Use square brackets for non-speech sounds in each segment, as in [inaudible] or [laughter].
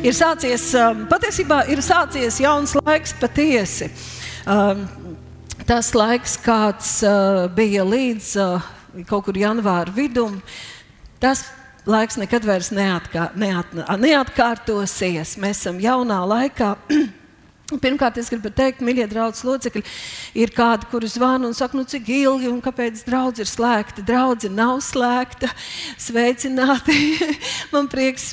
Ir sācies, um, patiesībā ir sācies jauns laiks patiesi. Um, tas laiks, kāds uh, bija līdz uh, kaut kur janvāra vidum, tas laiks nekad vairs neatkā, neat, neatkārtosies. Mēs esam jaunā laikā. [clears throat] Pirmkārt, es gribu teikt, mīļie draugi, locekļi, ir kādi, kuri zvana un saka, nu, cik ilgi un kāpēc draugs ir slēgta. Draudzene nav slēgta. Sveicināti! [laughs] Man prieks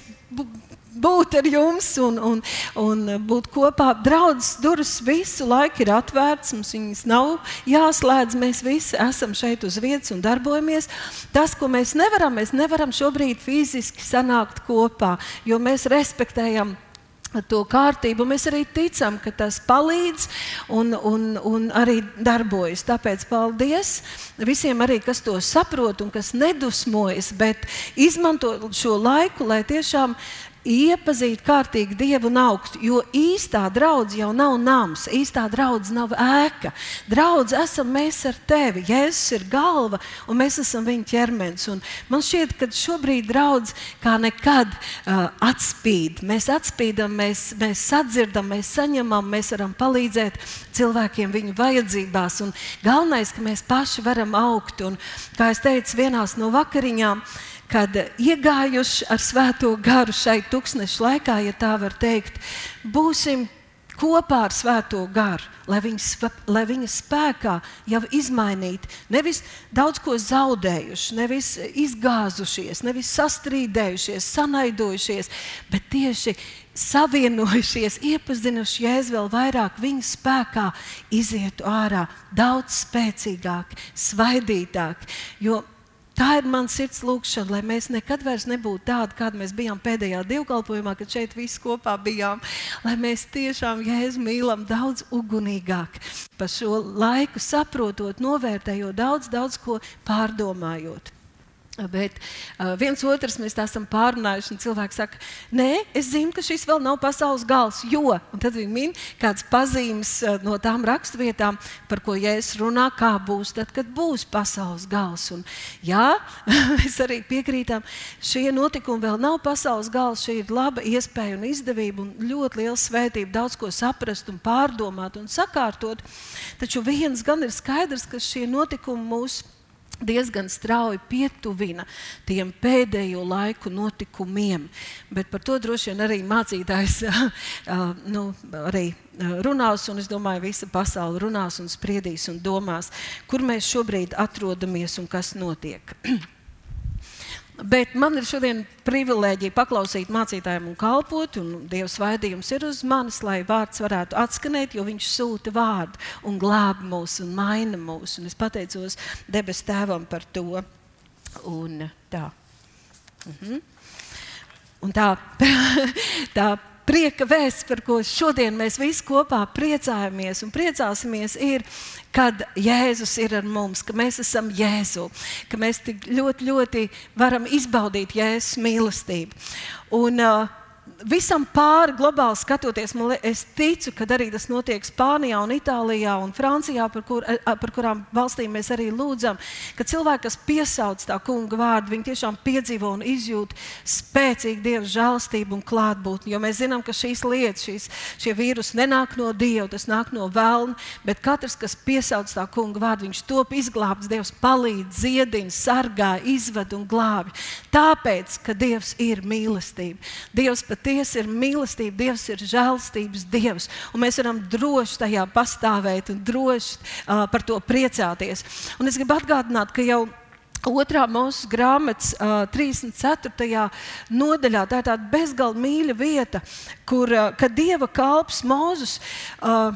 būt ar jums un, un, un būt kopā. Draudzes durvis visu laiku ir atvērtas, mums viņas nav jāslēdz. Mēs visi esam šeit uz vietas un darbojamies. Tas, ko mēs nevaram, mēs nevaram šobrīd fiziski sanākt kopā, jo mēs respektējam to kārtību. Mēs arī ticam, ka tas palīdz un, un, un arī darbojas. Tāpēc paldies visiem, arī, kas to saprot un kas nedusmojas, bet izmanto šo laiku, lai tiešām iepazīt kārtīgi Dievu un augstu. Jo īstā draudzene jau nav nams, īstā draudzene nav ēka. Draudzene esam mēs ar tevi. Jēzus ir galva un mēs esam viņa ķermenis. Un man šķiet, ka šobrīd draudzene kā nekad uh, atspīd. Mēs atspīdam, mēs, mēs sadzirdam, mēs saņemam, mēs varam palīdzēt cilvēkiem viņu vajadzībās. Un galvenais, ka mēs paši varam augt. Un, kā es teicu, vienās no vakariņām kad iegājuši ar svēto garu šai tūkstneša laikā, ja tā var teikt, būsim kopā ar svēto garu, lai viņa, lai viņa spēkā jau izmainītu, nevis daudz ko zaudējuši, nevis izgāzušies, nevis sastrīdējušies, sanaidojušies, bet tieši savienojušies, iepazinuši Jēzu vēl vairāk, viņa spēkā izietu ārā daudz spēcīgāk, svaidītāk. Jo Tā ir mans sirds lūkšana, lai mēs nekad vairs nebūtu tādi, kādi mēs bijām pēdējā dievkalpojumā, kad šeit visi kopā bijām. Lai mēs tiešām Jēzu mīlam daudz ugunīgāk, pa šo laiku saprotot, novērtējot, daudz, daudz ko pārdomājot. Bet uh, viens otrs mēs tā esam pārunājuši, un cilvēks saka, nē, es zinu, ka šis vēl nav pasaules gals, jo, un tad viņi min kādas pazīmes uh, no tām raksturvietām, par ko Jēzus runā, kā būs tad, kad būs pasaules gals. Un, jā, [laughs] mēs arī piekrītam, šie notikumi vēl nav pasaules gals, šī ir laba iespēja un izdevība un ļoti liela svētība daudz ko saprast un pārdomāt un sakārtot. Taču viens gan ir skaidrs, ka šie notikumi mūsu diezgan strauji pietuvina tiem pēdējo laiku notikumiem. Bet par to droši vien arī mācītājs [laughs] nu, arī runās, un es domāju, visa pasaule runās un spriedīs un domās, kur mēs šobrīd atrodamies un kas notiek. [clears throat] Bet man ir šodien privilēģija paklausīt mācītājiem un kalpot, un Dieva svaidījums ir uz manis, lai vārds varētu atskanēt, jo Viņš sūta vārdu un glāb mūs un maina mūs. Un es pateicos debes Tēvam par to. Un tā. Mhm. Un tā, [laughs] tā prieka vēsts, par ko šodien mēs visi kopā priecājamies un priecāsimies, ir, kad Jēzus ir ar mums, ka mēs esam Jēzu, ka mēs tik ļoti, ļoti varam izbaudīt Jēzus mīlestību. Un, uh, visam pāri globāli skatoties, man, es ticu, ka arī tas notiek Spānijā, un Itālijā un Francijā, par, kur, par kurām valstīm mēs arī lūdzam, ka cilvēki, kas piesauc tā kunga vārdu, viņi tiešām piedzīvo un izjūt spēcīgu Dieva žēlstību un klātbūtni. Jo mēs zinām, ka šīs lietas, šīs, šie vīrusi nenāk no Dieva, tas nāk no vēlna, bet katrs, kas piesauc tā kunga vārdu, viņš top izglābts, Dievs palīdz, dziedina, sargā, izved un glābj. Tāpēc, ka Dievs ir mīlestība. Dievs pat patiesi ir mīlestība, Dievs ir žēlstības Dievs. Un mēs varam droši tajā pastāvēt un droši uh, par to priecāties. Un es gribu atgādināt, ka jau Otrā mūsu grāmatas, uh, 34. nodaļā, tā ir tāda bezgalīgi mīļa vieta, kur uh, Dieva kalps Mozus. Uh,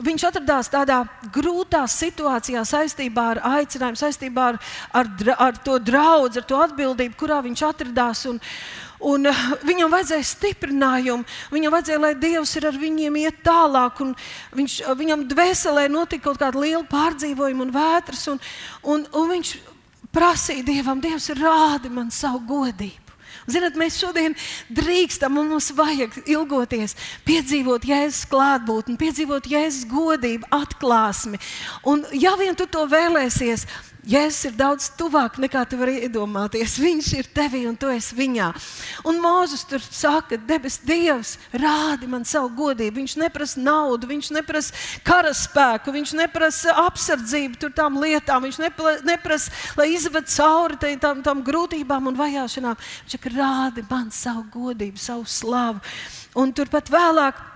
Viņš atradās tādā grūtā situācijā saistībā ar aicinājumu, saistībā ar, ar, ar to draugu, ar to atbildību, kurā viņš atradās. Un, Un uh, viņam vajadzēja stiprinājumu, viņam vajadzēja, lai Dievs ir ar viņiem iet tālāk. Viņš, uh, viņam dvēselē notika kaut kāda liela pārdzīvojuma un vētras, un, un, un viņš prasīja Dievam, Dievs, rādi man savu godību. Ziniet, mēs šodien drīkstam un mums vajag ilgoties, piedzīvot Jēzus klātbūtni, piedzīvot Jēzus godību, atklāsmi. Un, ja vien tu to vēlēsies, Jēzus ir daudz tuvāk nekā tu vari iedomāties. Viņš ir tevī un tu esi viņā. Un Mozus tur saka, debes Dievs, rādi man savu godību. Viņš neprasa naudu, viņš neprasa karaspēku, viņš neprasa apsardzību tur tām lietām, viņš neprasa, lai izved cauri tām, tām grūtībām un vajāšanām. Viņš saka, rādi man savu godību, savu slavu. Un turpat vēlāk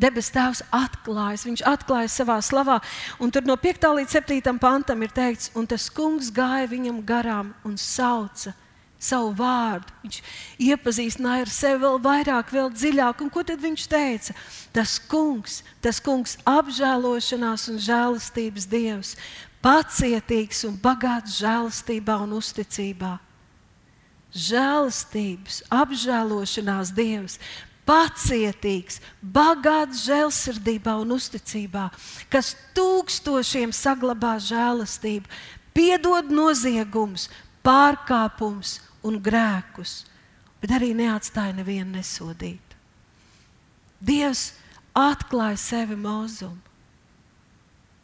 Debes Tēvs atklājas, viņš atklājas savā slavā. Un tur no 5. līdz 7. pantam ir teikts, un tas kungs gāja viņam garām un sauca savu vārdu. Viņš iepazīstināja ar sevi vēl vairāk, vēl dziļāk. Un ko tad viņš teica? Tas kungs, tas kungs apžēlošanās un žēlastības dievs, pacietīgs un bagāts žēlastībā un uzticībā. Žēlastības, apžēlošanās dievs, pacietīgs, bagāts žēlsirdībā un uzticībā, kas tūkstošiem saglabā žēlastību, piedod noziegumus, pārkāpumus un grēkus, bet arī neatstāja nevienu nesodītu. Dievs atklāja sevi mūzumu.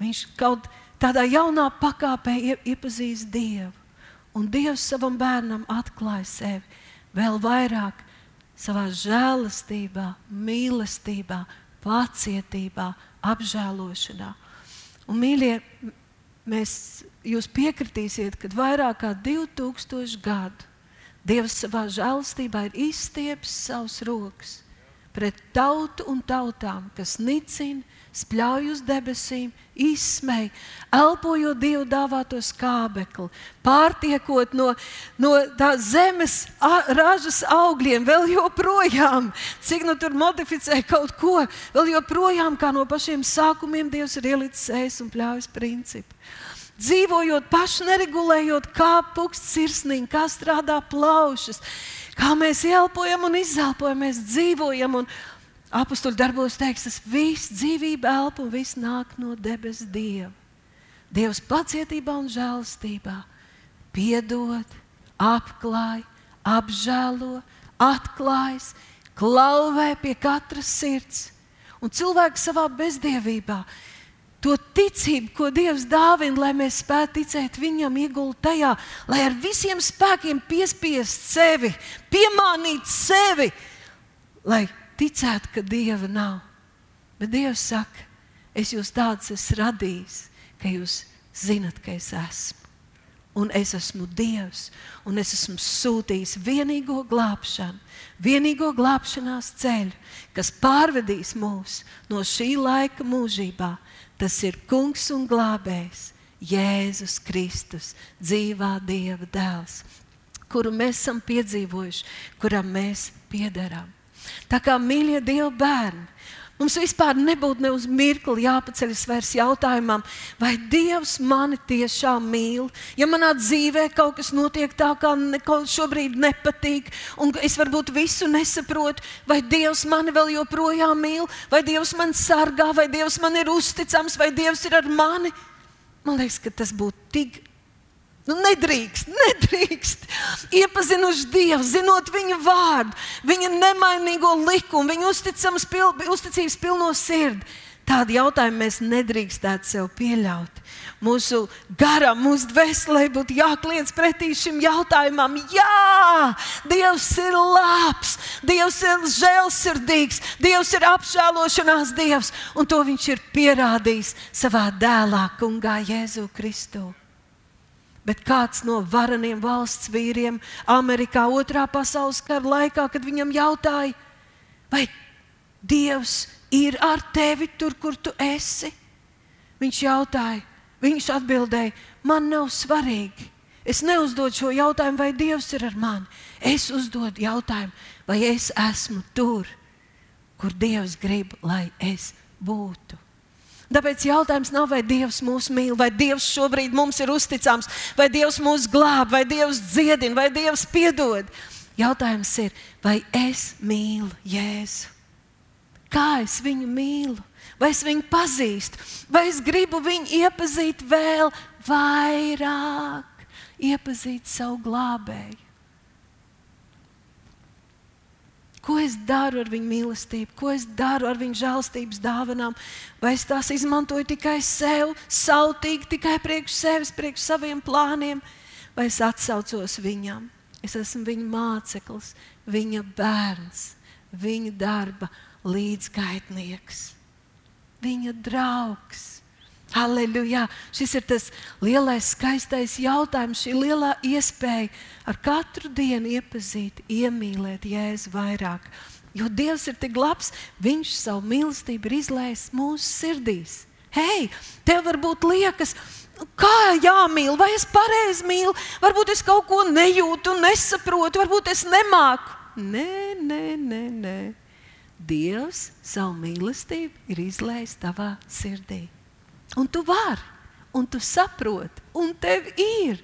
Viņš kaut tādā jaunā pakāpē iepazīst Dievu, un Dievs savam bērnam atklāja sevi vēl vairāk savā žēlastībā, mīlestībā, pacietībā, apžēlošanā. Un, mīļie, mēs, jūs piekritīsiet, ka vairāk kā 2000 gadu Dievs savā žēlastībā ir izstiepis savus rokas pret tautu un tautām, kas nicina, spļauj uz debesīm, izsmej, elpojot Dievu dāvāto skābekli, pārtiekot no, no tā zemes ražas augļiem, vēl joprojām, cik nu tur modificē kaut ko, vēl joprojām kā no pašiem sākumiem Dievs ir ielicis ēs un pļaujas principu. Dzīvojot paši neregulējot, kā puksts sirsniņš, kā strādā plaušas, kā mēs elpojam un izelpojam, mēs dzīvojam. Un, Apostoli darbos teiks, tas viss dzīvība elpo un viss nāk no debes Dieva. Dievs pacietībā un žēlastībā piedod, apklāj, apžēlo, atklājas, klauvē pie katras sirds. Un cilvēks savā bezdievībā to ticību, ko Dievs dāvina, lai mēs spētu ticēt Viņam, ieguldīt tajā, lai ar visiem spēkiem piespiest sevi, piemānīt sevi, lai ticētu, ka Dieva nav. Bet Dievs saka, es jūs tādus esmu radījis, ka jūs zinat, ka es esmu. Un es esmu Dievs, un es esmu sūtījis vienīgo glābšanu, vienīgo glābšanās ceļu, kas pārvedīs mūs no šī laika mūžībā. Tas ir Kungs un Glābējs, Jēzus Kristus, dzīvā Dieva dēls, kuru mēs esam piedzīvojuši, kuram mēs piederam. Tā kā mīļie Dieva bērni, Mums vispār nebūtu ne uz mirkli jāpaceļas vairs jautājumam, vai Dievs mani tiešām mīl. Ja manā dzīvē kaut kas notiek tā, kā šobrīd nepatīk, un es varbūt visu nesaprotu, vai Dievs mani vēl joprojām mīl, vai Dievs man sargā, vai Dievs man ir uzticams, vai Dievs ir ar mani. Man liekas, ka tas būtu tik Nu, nedrīkst, nedrīkst. Iepazinuši Dievu, zinot viņa vārdu, viņa nemainīgo likumu, viņa pil, uzticības pilno sirdi. Tādu jautājumu mēs nedrīkstētu sev pieļaut. Mūsu garam, mūsu dvēselē būtu jākliedz pretī šim jautājumam. Jā, Dievs ir labs, Dievs ir žēlsirdīgs, Dievs ir apžēlošanās Dievs, un to Viņš ir pierādījis savā dēlā, Kungā Jēzu Kristu bet kāds no vareniem valsts vīriem Amerikā otrā pasaules kara laikā, kad viņam jautāja, vai Dievs ir ar tevi tur, kur tu esi? Viņš jautāja, viņš atbildēja, man nav svarīgi. Es neuzdodu šo jautājumu, vai Dievs ir ar mani. Es uzdodu jautājumu, vai es esmu tur, kur Dievs grib, lai es būtu. Tāpēc jautājums nav, vai Dievs mūs mīl, vai Dievs šobrīd mums ir uzticams, vai Dievs mūs glāb, vai Dievs dziedina, vai Dievs piedod. Jautājums ir, vai es mīlu Jēzu? Kā es viņu mīlu? Vai es viņu pazīstu, vai es gribu viņu iepazīt vēl vairāk, iepazīt savu glābēju? Ko es daru ar viņu mīlestību, ko es daru ar viņu žēlstības dāvanām? Vai es tās izmantoju tikai sev, sautīgi tikai priekš sevis, priekš saviem plāniem, vai es atsaucos viņam? Es esmu viņa māceklis, viņa bērns, viņa darba līdzgaitnieks, viņa draugs. Aleluja! Šis ir tas lielais, skaistais jautājums, šī lielā iespēja ar katru dienu iepazīt, iemīlēt Jēzu vairāk. Jo Dievs ir tik labs, Viņš savu mīlestību ir izlaists mūsu sirdīs. Hei, tev varbūt liekas, kā jāmīl, vai es pareizi mīlu, varbūt es kaut ko nejūtu, nesaprotu, varbūt es nemāku. Nē, nē, nē, nē. Dievs savu mīlestību ir izlaists tavā sirdī. Un tu vari, un tu saproti, un tev ir.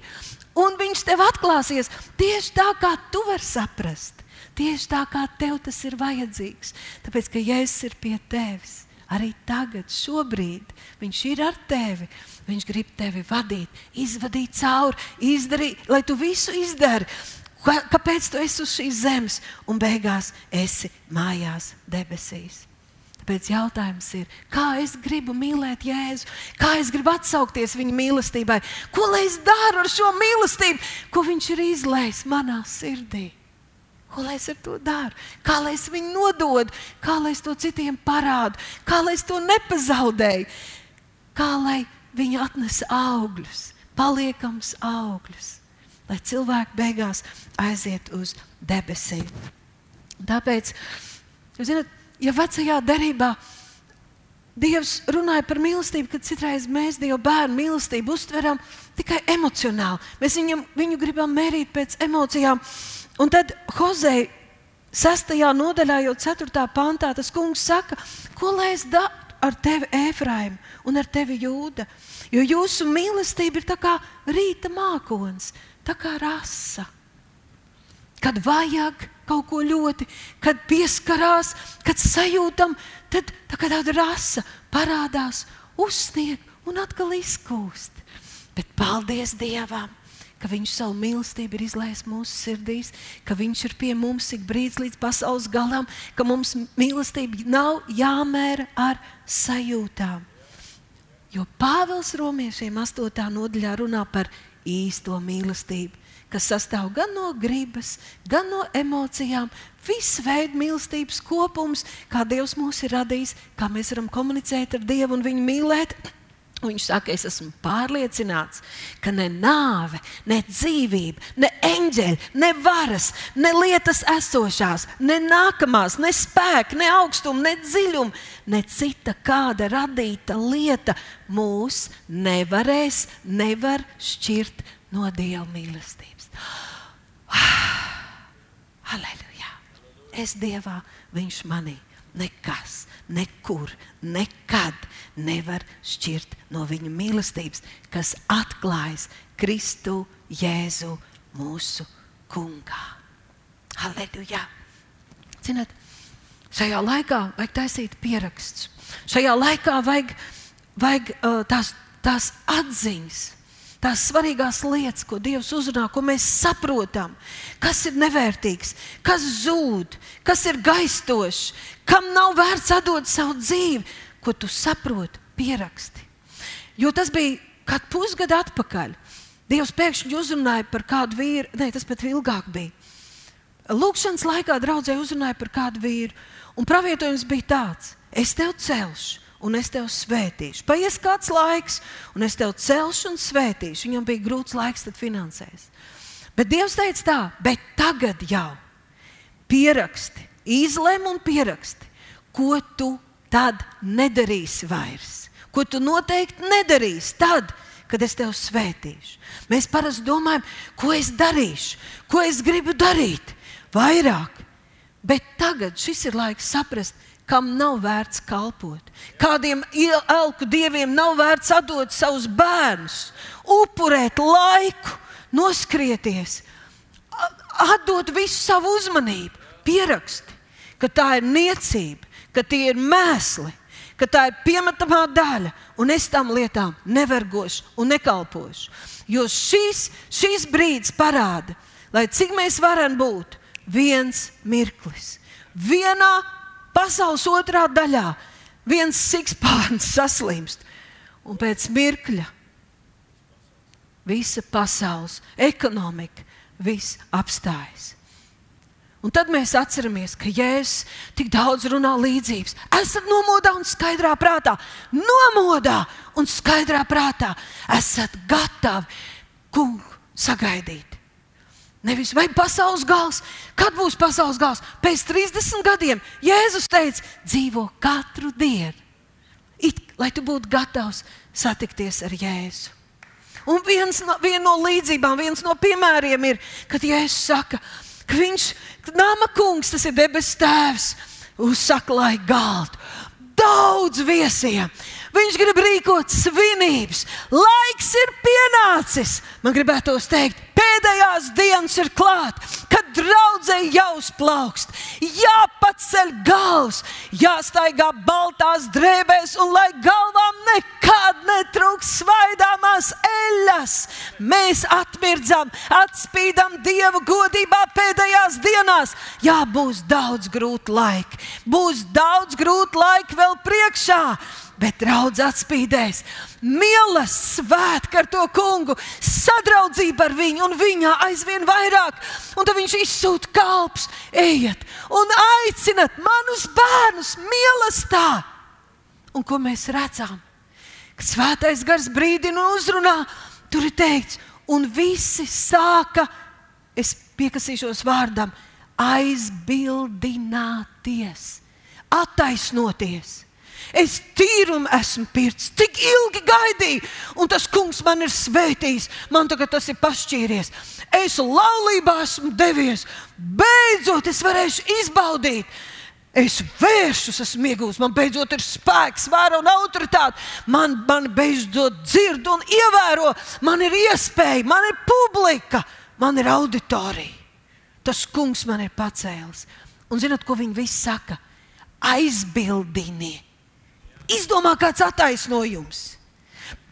Un viņš tev atklāsies tieši tā, kā tu vari saprast. Tieši tā, kā tev tas ir vajadzīgs. Tāpēc, ka Jēzus ir pie tevis. Arī tagad, šobrīd, Viņš ir ar tevi. Viņš grib tevi vadīt, izvadīt cauri, izdarīt, lai tu visu izdari. Kāpēc tu esi uz šīs zemes un beigās esi mājās debesīs? Tāpēc jautājums ir, kā es gribu mīlēt Jēzu, kā es gribu atsaukties viņa mīlestībai, ko lai es daru ar šo mīlestību, ko viņš ir izlējis manā sirdī. Ko lai es ar to daru? Kā lai es viņu nododu, kā lai es to citiem parādu, kā lai es to nepazaudēju, kā lai viņi atnesa augļus, paliekams augļus, lai cilvēki beigās aiziet uz debesīm. Tāpēc, jūs zināt, ja vecajā derībā Dievs runāja par mīlestību, kad citreiz mēs Dieva bērnu mīlestību uztveram tikai emocionāli. Mēs viņam, viņu gribam mērīt pēc emocijām. Un tad Hozei 6. nodaļā, jau 4. pantā, tas kungs saka, ko lai es daru ar tevi, Efraim, un ar tevi Jūda. Jo jūsu mīlestība ir kā rīta mākons, tā kā rasa. Kad vajag, kaut ko ļoti, kad pieskarās, kad sajūtam, tad tā kā tāda rasa parādās, uzsnieg un atkal izkūst. Bet paldies Dievam! ka Viņš savu mīlestību ir izlaists mūsu sirdīs, ka Viņš ir pie mums ik brīdis līdz pasaules galam, ka mums mīlestība nav jāmēra ar sajūtām. Jo Pāvils Romiešiem 8. nodaļā runā par īsto mīlestību kas sastāv gan no gribas, gan no emocijām. Viss veids mīlestības kopums, kā Dievs mūs ir radījis, kā mēs varam komunicēt ar Dievu un viņu mīlēt. Viņš saka, es esmu pārliecināts, ka ne nāve, ne dzīvība, ne eņģeļi, ne varas, ne lietas esošās, ne nākamās, ne spēka, ne augstuma, ne dziļuma, ne cita kāda radīta lieta mūs nevarēs, nevar šķirt no Dieva mīlestības. [sighs] Aleluja! Es Dievā, Viņš manī. Nekas, nekur, nekad nevar šķirt no viņa mīlestības, kas atklājas Kristu Jēzu mūsu kungā. Aleluja! Zināt, šajā laikā vajag taisīt pierakstus. Šajā laikā vajag, vajag uh, tās, tās atziņas tās svarīgās lietas, ko Dievs uzrunā, ko mēs saprotam, kas ir nevērtīgs, kas zūd, kas ir gaistošs, kam nav vērts atdot savu dzīvi, ko tu saproti, pieraksti. Jo tas bija kad pusgadu atpakaļ. Dievs pēkšņi uzrunāja par kādu vīru, ne, tas pat ilgāk bija. Lūkšanas laikā draudzē uzrunāja par kādu vīru, un pravietojums bija tāds: Es tevi celšu, un es tevi svētīšu. Paies kāds laiks, un es tevi celšu un svētīšu. Viņam bija grūts laiks, tad finansēs. Bet Dievs teica tā, bet tagad jau pieraksti, izlem un pieraksti, ko tu tad nedarīsi vairs. Ko tu noteikti nedarīsi tad, kad es tevi svētīšu. Mēs parasti domājam, ko es darīšu, ko es gribu darīt vairāk. Bet tagad šis ir laiks saprast, kam nav vērts kalpot. Kādiem elku dieviem nav vērts atdot savus bērnus, upurēt laiku, noskrieties, atdot visu savu uzmanību, pieraksti, ka tā ir niecība, ka tie ir mēsli, ka tā ir piemetamā daļa, un es tam lietām nevergošu un nekalpošu. Jo šīs, šīs brīdis parāda, lai cik mēs varam būt viens mirklis vienā pasaules otrā daļā viens sikspārns saslimst, un pēc mirkļa visa pasaules ekonomika, viss apstājas. Un tad mēs atceramies, ka Jēzus tik daudz runā līdzības. Esat nomodā un skaidrā prātā, nomodā un skaidrā prātā. Esat gatavi kungu sagaidīt. Nevis vai pasaules gals, kad būs pasaules gals? Pēc 30 gadiem Jēzus teica, dzīvo katru dienu, it, lai tu būtu gatavs satikties ar Jēzu. Un viens no, viena no līdzībām, viens no piemēriem ir, kad Jēzus saka, ka viņš, nama kungs, tas ir debesu tēvs, uzsaka, lai galdu daudz viesiem. Viņš grib rīkot svinības. Laiks ir pienācis. Man gribētos teikt, pēdējās dienas ir klāt, kad draudzēji jau plaukst, jāpaceļ galvas, jāstaigā baltās drēbēs, un lai galvām nekad netrūks svaidāmās eļas. Mēs atmirdzam, atspīdam Dievu godībā pēdējās dienās. Jā, būs daudz grūtu laiku, būs daudz grūtu laiku vēl priekšā bet draudz atspīdēs. Mīlas svētki ar to kungu, sadraudzība ar viņu un viņā aizvien vairāk. Un tad viņš izsūta kalps, ejiet un aicinat manus bērnus mīlestībā. Un ko mēs redzam? Kad svētais gars brīdina un uzrunā, tur ir teikts, un visi sāka, es piekasīšos vārdam, aizbildināties, attaisnoties. Es tīrumu esmu pircis, tik ilgi gaidīju, un tas kungs man ir svētījis. Man tagad tas ir pašķīries. Es laulībā esmu devies. Beidzot, es varēšu izbaudīt. Es vēršos, esmu iegūmis, man beidzot ir spēks, vara un autoritāte. Man, man beidzot dzird un ievēro, man ir iespēja, man ir publika, man ir auditorija. Tas kungs man ir pacēlis. Un zinot, ko viņi visi saka? Aizbildiniet Izdomā kāds attaisnojums.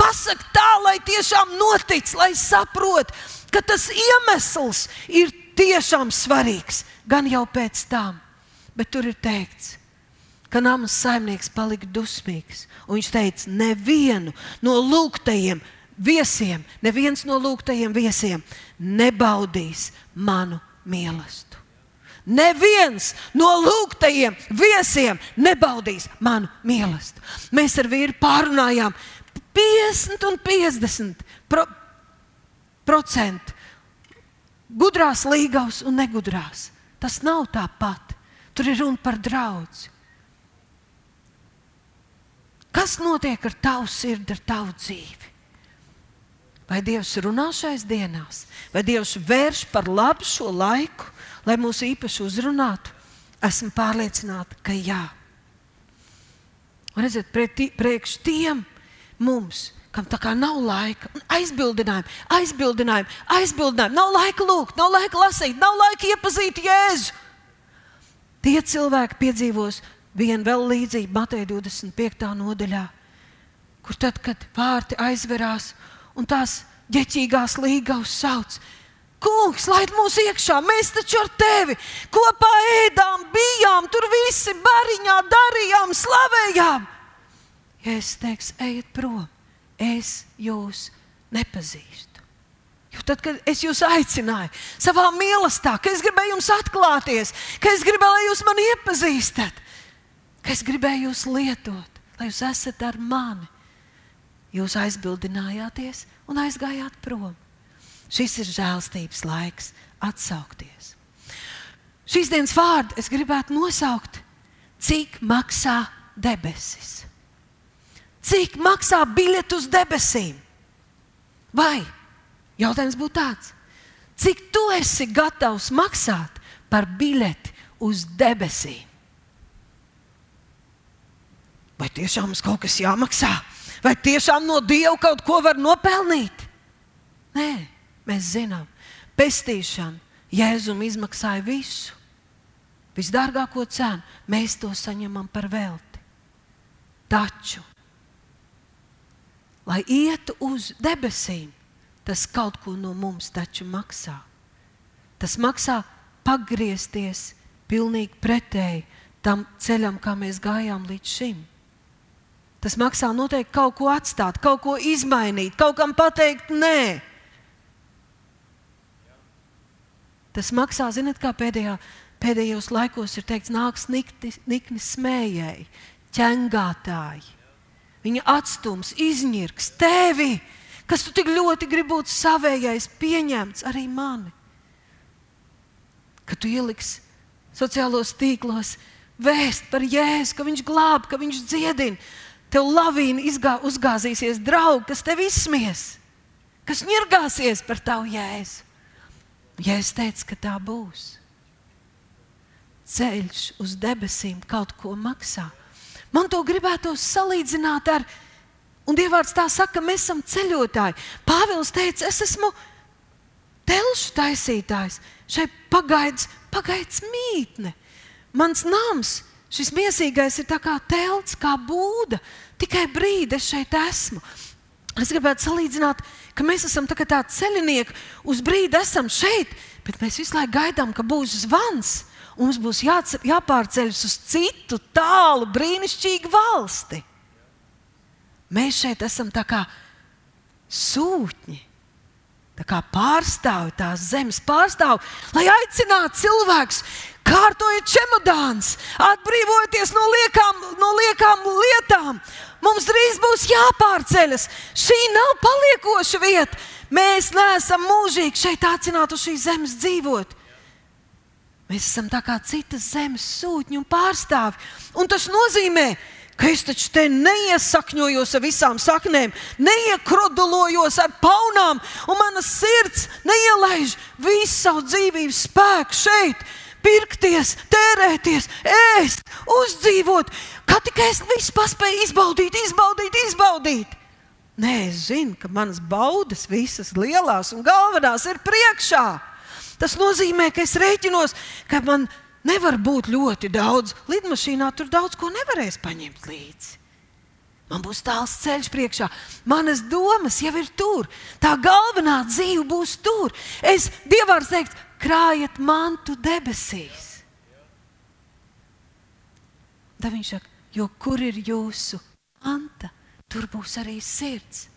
Pasaka tā, lai tiešām notic, lai saprotu, ka tas iemesls ir tiešām svarīgs, gan jau pēc tam. Bet tur ir teikts, ka namas saimnieks palika dusmīgs. Viņš teica, nevienu no lūgtajiem viesiem, neviens no lūgtajiem viesiem nebaudīs manu mīlestību. Neviens no lūgtajiem viesiem nebaudīs manu mīlestību. Mēs ar vīru pārunājām 50 un 50 pro, procentu gudrās līgavas un negudrās. Tas nav tāpat. Tur ir runa par draugu. Kas notiek ar tavu sirdi, ar tavu dzīvi? Vai Dievs runā šais dienās, vai Dievs vērš par labu šo laiku, lai mūs īpaši uzrunātu? Esmu pārliecināta, ka jā. Un redziet, priekš tiem mums, kam tā kā nav laika, aizbildinājumi, aizbildinājumi, aizbildinājumi, nav laika lūgt, nav laika lasīt, nav laika iepazīt Jēzu. Tie cilvēki piedzīvos vienu vēl līdzību Mateja 25. nodaļā, kur tad, kad vārti aizverās un tās ģeķīgās līgavas sauc, Kungs, laid mūs iekšā, mēs taču ar tevi kopā ēdām, bijām, tur visi bariņā darījām, slavējām. Ja es teiktu, ejiet prom, es jūs nepazīstu. Jo tad, kad es jūs aicināju savā mīlestībā, ka es gribēju jums atklāties, ka es gribēju, lai jūs mani iepazīstat, ka es gribēju jūs lietot, lai jūs esat ar mani, jūs aizbildinājāties un aizgājāt prom. Šis ir žēlstības laiks atsaukties. Šīs dienas vārdu es gribētu nosaukt, cik maksā debesis. Cik maksā biļete uz debesīm? Vai jautājums būtu tāds, cik tu esi gatavs maksāt par biļeti uz debesīm? Vai tiešām mums kaut kas jāmaksā? Vai tiešām no Dieva kaut ko var nopelnīt? Nē, Mēs zinām, pestīšana Jēzum izmaksāja visu. Visdārgāko cenu mēs to saņemam par velti. Taču, lai ietu uz debesīm, tas kaut ko no mums taču maksā. Tas maksā pagriezties pilnīgi pretēji tam ceļam, kā mēs gājām līdz šim. Tas maksā noteikti kaut ko atstāt, kaut ko izmainīt, kaut kam pateikt nē. Tas maksā, zinot, kā pēdējā, pēdējos laikos ir teikts, nāks nikni, nikni smējēji, ķengātāji. Viņa atstums, izņirgs tevi, kas tu tik ļoti gribi būt savējais, pieņemts arī mani. Kad tu ieliksi sociālos tīklos vēst par jēzu, ka viņš glāb, ka viņš dziedina, tev lavīna izgā, uzgāzīsies draugi, kas tev izsmies, kas ņirgāsies par tavu jēzu. Jēzus teica, ka tā būs. Ceļš uz debesīm kaut ko maksā. Man to gribētu salīdzināt ar, un Dievs tā saka, ka mēs esam ceļotāji. Pāvils teica, es esmu telšu taisītājs, šai pagaids, pagaids mītne. Mans nams, šis miesīgais, ir kā telts, kā būda. Tikai brīdi es šeit esmu. Es gribētu salīdzināt, ka mēs esam tā tādi ceļinieki, uz brīdi esam šeit, bet mēs visu laiku gaidām, ka būs zvans mums būs jāpārceļas uz citu tālu, brīnišķīgu valsti. Mēs šeit esam kā sūtņi, pārstāvji tās zemes pārstāvji, lai aicinātu cilvēkus, kārtojiet čemodāns, atbrīvojieties no liekām, no liekām lietām. Mums drīz būs jāpārceļas. Šī nav paliekoša vieta. Mēs neesam mūžīgi šeit aicināti uz šīs zemes dzīvot. Mēs esam tā kā citas zemes sūtņi un pārstāvi. Un tas nozīmē, ka es taču te neiesakņojos ar visām saknēm, neiekrodulojos ar paunām, un mana sirds neielaiž visu savu dzīvības spēku šeit. Pirkties, tērēties, ēst, uzdzīvot, kā tikai es visu paspēju izbaudīt, izbaudīt, izbaudīt. Nē, es zinu, ka manas baudas, visas lielās un galvenās, ir priekšā. Tas nozīmē, ka es rēķinos, ka man nevar būt ļoti daudz. Lidmašīnā tur daudz ko nevarēs paņemt līdzi. Man būs tāls ceļš priekšā. Manas domas jau ir tur. Tā galvenā dzīve būs tur. Es Dievs teikt, krājiet mantu debesīs. Tad viņš saka, jo kur ir jūsu manta, tur būs arī sirds.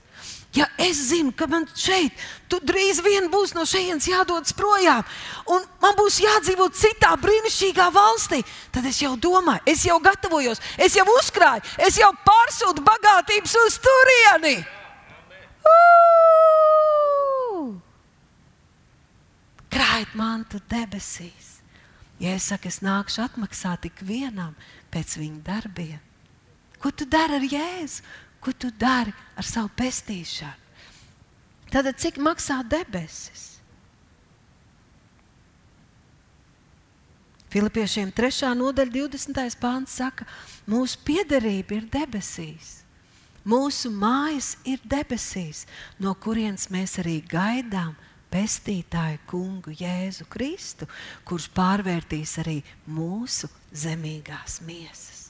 Ja es zinu, ka man šeit drīz vien būs no šejienes jādodas projām, un man būs jādzīvot citā brīnišķīgā valstī, tad es jau domāju, es jau gatavojos, es jau uzkrāju, es jau pārsūtu bagātības uz turieni. Krājiet mantu debesīs. Ja es saku, es nākšu atmaksāt tik vienam pēc viņa darbiem, ko tu dari ar Jēzu? Ko tu dari ar savu pestīšanu? Tad cik maksā debesis? Filipiešiem 3. nodaļa, 20. pāns saka, mūsu piederība ir debesīs. Mūsu mājas ir debesīs, no kurienes mēs arī gaidām pestītāju kungu Jēzu Kristu, kurš pārvērtīs arī mūsu zemīgās miesas.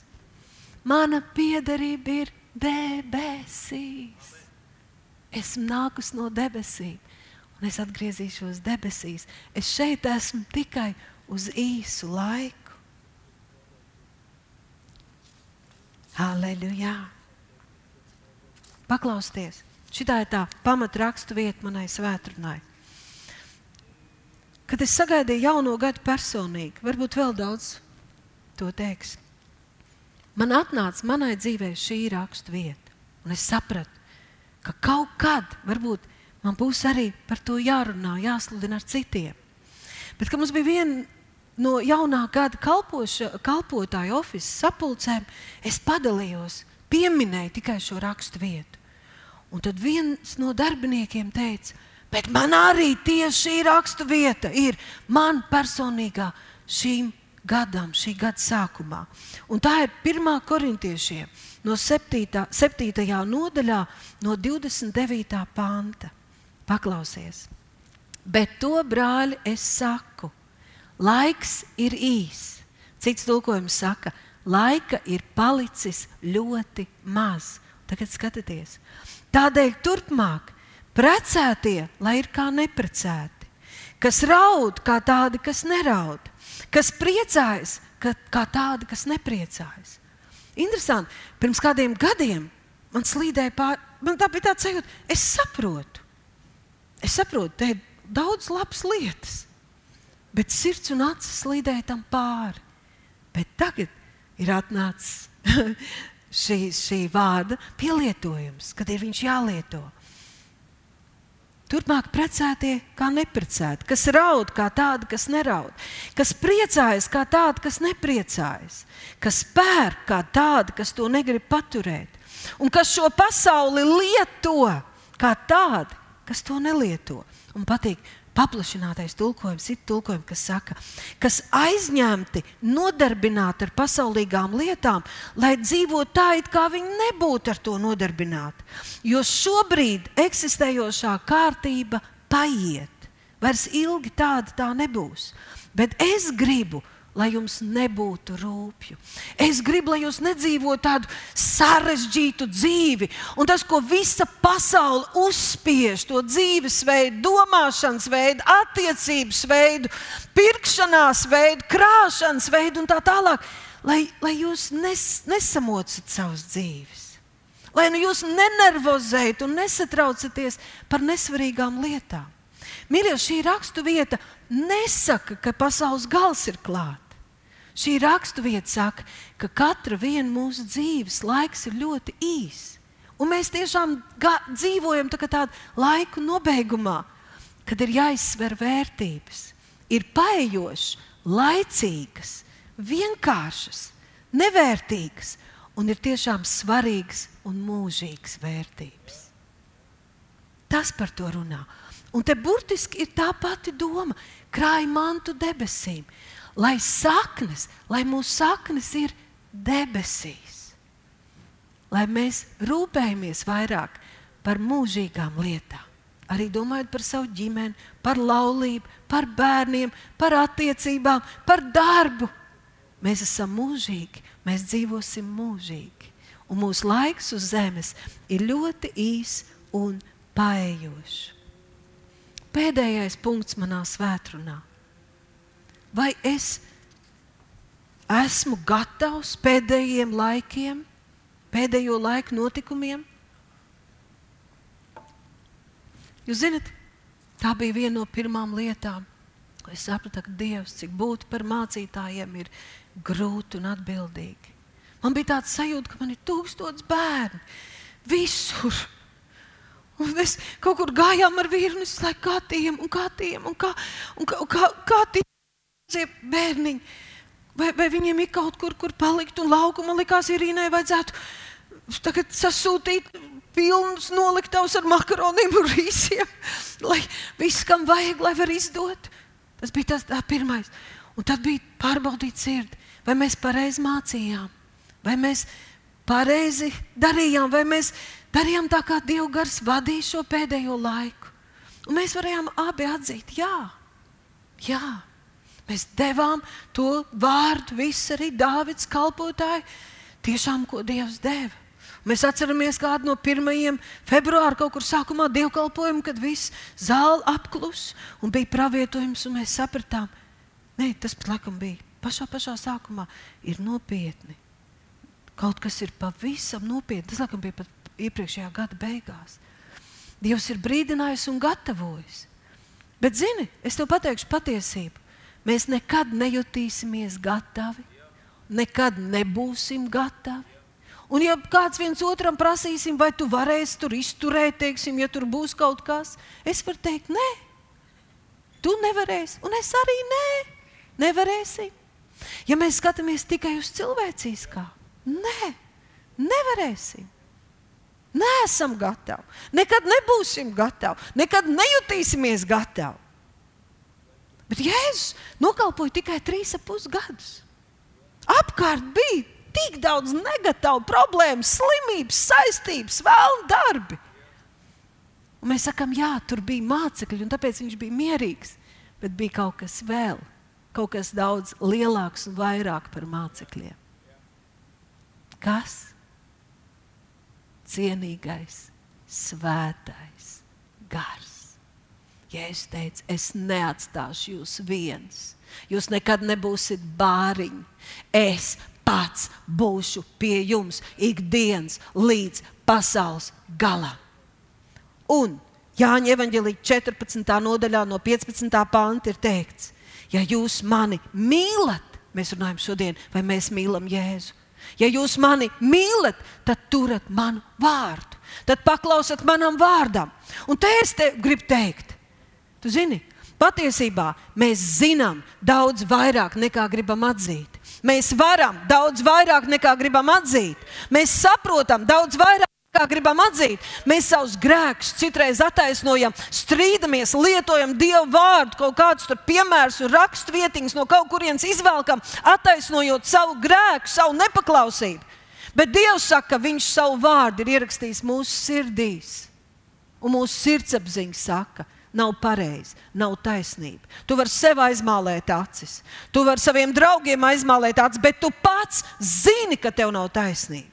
Mana piederība ir debesīs. Esmu nākus no debesīm, un es atgriezīšos debesīs. Es šeit esmu tikai uz īsu laiku. Aleluja! Paklausieties, šī ir tā pamatrakstu vieta manai svētdienai. Kad es sagaidīju jauno gadu personīgi, varbūt vēl daudz to teiks man atnāca manai dzīvē šī rakstu vieta. Un es sapratu, ka kaut kad varbūt man būs arī par to jārunā, jāsludina ar citiem. Bet, mums bija viena no jaunā gada kalpoša, kalpotāju oficiālajām sapulcēm, es padalījos, pieminēju tikai šo rakstu vietu. Un tad viens no darbiniekiem teica, bet man arī tieši šī rakstu vieta ir man personīgā šīm gadam, šī gada sākumā. Un tā ir 1. korintiešiem no 7. 7. nodaļā, no 29. panta. Paklausies! Bet to brāli es saku, laiks ir īs. Cits tulkojums saka, laika ir palicis ļoti maz. Tagad skatieties, tādēļ turpmāk precētie, lai ir kā neprecēti, kas raud kā tādi, kas neraud, kas priecājas kā, kā tādi, kas nepriecājas. Interesanti, pirms kādiem gadiem man slīdēja pāri, man tā bija tāds sajūta, es saprotu, es saprotu, te ir daudz labas lietas, bet sirds un acis slīdēja tam pāri. Bet tagad ir atnācis [laughs] šī, šī vārda pielietojums, kad ir viņš jālieto. Turpmāk precētie kā neprecēti, kas raud kā tādi, kas neraud, kas priecājas kā tādi, kas nepriecājas, kas pērk kā tādi, kas to negrib paturēt, un kas šo pasauli lieto kā tādi, kas to nelieto. Un patīk, paplašinātais tulkojums, ir tulkojums, kas saka, kas aizņemti, nodarbināti ar pasaulīgām lietām, lai dzīvotu tā, it kā viņi nebūtu ar to nodarbināti. Jo šobrīd eksistējošā kārtība paiet. Vairs ilgi tāda tā nebūs. Bet es gribu, lai jums nebūtu rūpju. Es gribu, lai jūs nedzīvotu tādu sarežģītu dzīvi, un tas, ko visa pasaule uzspiež, to dzīvesveidu, domāšanas veidu, attiecības veidu, pirkšanās veidu, krāšanas veidu un tā tālāk, lai, lai jūs nes, nesamocat savas dzīves. Lai nu jūs nenervozējat un nesatraucaties par nesvarīgām lietām. Mīļie, šī raksturvieta nesaka, ka pasaules gals ir klāts. Šī raksturvieta saka, ka katra viena mūsu dzīves laiks ir ļoti īss. Un mēs tiešām dzīvojam tā tādā laiku nobeigumā, kad ir jāizsver vērtības. Ir paejošas, laicīgas, vienkāršas, nevērtīgas un ir tiešām svarīgas un mūžīgas vērtības. Tas par to runā. Un te burtiski ir tā pati doma, krāj mantu debesīm lai saknes, lai mūsu saknes ir debesīs, lai mēs rūpējamies vairāk par mūžīgām lietām. Arī domājot par savu ģimeni, par laulību, par bērniem, par attiecībām, par darbu. Mēs esam mūžīgi, mēs dzīvosim mūžīgi. Un mūsu laiks uz zemes ir ļoti īs un paejošs. Pēdējais punkts manā svētdienā vai es esmu gatavs pēdējiem laikiem, pēdējo laiku notikumiem? Jūs zināt, tā bija viena no pirmām lietām, ko es sapratu, ka Dievs, cik būt par mācītājiem, ir grūti un atbildīgi. Man bija tāds sajūta, ka man ir tūkstots bērnu visur. Un mēs kaut kur gājām ar vīru, un es laiku kā tiem, un kā tiem, un kā, un kā, kā, kā tiem mazie bērniņi. Vai, vai viņiem ir kaut kur, kur palikt, un lauku man likās, Irīnai vajadzētu sasūtīt pilnus noliktavus ar makaroniem un rīsiem, [laughs] lai viss, kam vajag, lai var izdot. Tas bija tas pirmais. Un tad bija pārbaudīt sirdi, vai mēs pareizi mācījām, vai mēs pareizi darījām, vai mēs darījām tā, kā Dieva gars vadīja šo pēdējo laiku. Un mēs varējām abi atzīt, jā, jā. Mēs devām to vārdu, visi arī Dāvidas kalpotāji, tiešām ko Dievs deva. Mēs atceramies kādu no pirmajiem februāra kaut kur sākumā dievkalpojumu, kad viss zāle apklus un bija pravietojums, un mēs sapratām, ka tas pat laikam bija pašā, pašā sākumā ir nopietni. Kaut kas ir pavisam nopietni. Tas laikam bija pat iepriekšējā gada beigās. Dievs ir brīdinājis un gatavojis. Bet, zini, es tev pateikšu patiesību mēs nekad nejutīsimies gatavi, nekad nebūsim gatavi. Un, ja kāds viens otram prasīsim, vai tu varēsi tur izturēt, teiksim, ja tur būs kaut kas, es varu teikt, nē, tu nevarēsi, un es arī nē, nevarēsim. Ja mēs skatāmies tikai uz cilvēciskā, nē, nevarēsim. Nesam gatavi. Nekad nebūsim gatavi. Nekad nejutīsimies gatavi. Bet Jēzus nokalpoja tikai trīs ap gadus. Apkārt bija tik daudz negatīvu problēmu, slimības, saistības, vēlnu darbi. Un mēs sakām, jā, tur bija mācekļi, un tāpēc viņš bija mierīgs. Bet bija kaut kas vēl, kaut kas daudz lielāks un vairāk par mācekļiem. Kas? Cienīgais, svētais gars. Jēzus teica, es neatstāšu jūs viens. Jūs nekad nebūsiet bāriņi. Es pats būšu pie jums ikdienas līdz pasaules galam. Un Jāņa evanģēlīja 14. nodaļā, no 15. panta ir teikts, ja jūs mani mīlat, mēs runājam šodien, vai mēs mīlam Jēzu. Ja jūs mani mīlat, tad turat manu vārdu, tad paklausat manam vārdam. Un te es te gribu teikt, tu zini, patiesībā mēs zinām daudz vairāk nekā gribam atzīt. Mēs varam daudz vairāk nekā gribam atzīt. Mēs saprotam daudz vairāk kā gribam atzīt. Mēs savus grēkus citreiz attaisnojam, strīdamies, lietojam Dieva vārdu, kaut kādus piemērus, raksturvietiņus no kaut kurienes izvelkam, attaisnojot savu grēku, savu nepaklausību. Bet Dievs saka, ka Viņš savu vārdu ir ierakstījis mūsu sirdīs. Un mūsu sirdsapziņa saka, nav pareizi, nav taisnība. Tu vari sev aizmālēt acis, tu vari saviem draugiem aizmālēt acis, bet tu pats zini, ka tev nav taisnība.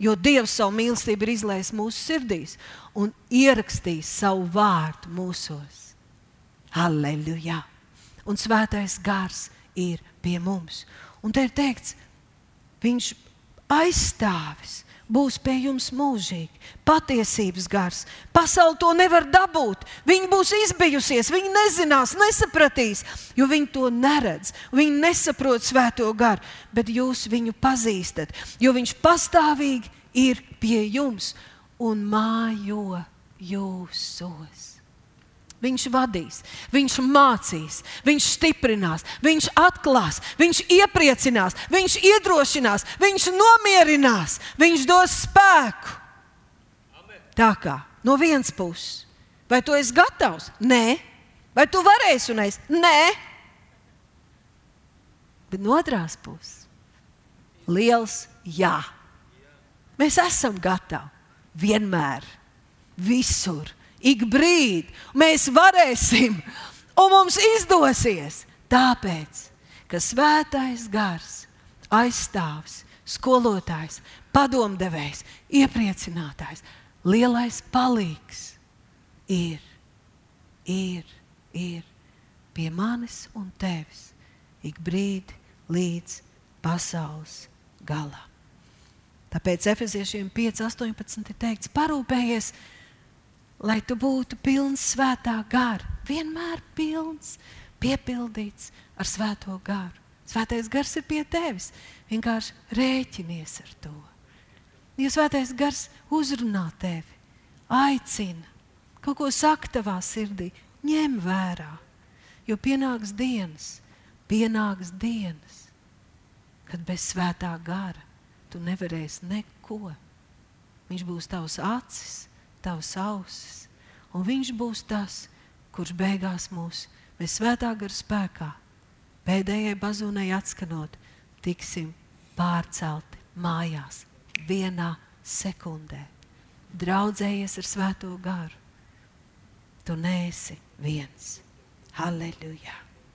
Jo Dievs savu mīlestību ir izlaists mūsu sirdīs un ierakstījis savu vārdu mūsos. Halleluja! Un svētais gars ir pie mums. Un te ir teikts, viņš aizstāvis būs pie jums mūžīgi. Patiesības gars. Pasaule to nevar dabūt. Viņa būs izbijusies, viņa nezinās, nesapratīs, jo viņi to neredz. Viņi nesaprot svēto garu, bet jūs viņu pazīstat, jo viņš pastāvīgi ir pie jums un mājo jūsos. Viņš vadīs, viņš mācīs, viņš stiprinās, viņš atklās, viņš iepriecinās, viņš iedrošinās, viņš nomierinās, viņš dos spēku. Amen. Tā kā no vienas puses, vai tu esi gatavs? Nē, vai tu varēsi un es? Nē, bet no otras puses, liels jā. Mēs esam gatavi vienmēr, visur ik brīdi mēs varēsim, un mums izdosies. Tāpēc, ka svētais gars, aizstāvs, skolotājs, padomdevējs, iepriecinātājs, lielais palīgs ir, ir, ir pie manis un tevis ik brīdi līdz pasaules galam. Tāpēc Efeziešiem 5.18 ir teikts, parūpējies par lai tu būtu pilns svētā gara, vienmēr pilns, piepildīts ar svēto garu. Svētais gars ir pie tevis. Vienkārši rēķinies ar to. Ja svētais gars uzrunā tevi, aicina, kaut ko saka tavā sirdī, ņem vērā. Jo pienāks dienas, pienāks dienas, kad bez svētā gara tu nevarēsi neko. Viņš būs tavs acis, tavas ausis, un viņš būs tas, kurš beigās mūs bez svētā gara spēkā, pēdējai bazūnai atskanot, tiksim pārcelti mājās vienā sekundē. Draudzējies ar svēto garu. Tu neesi viens. Halleluja!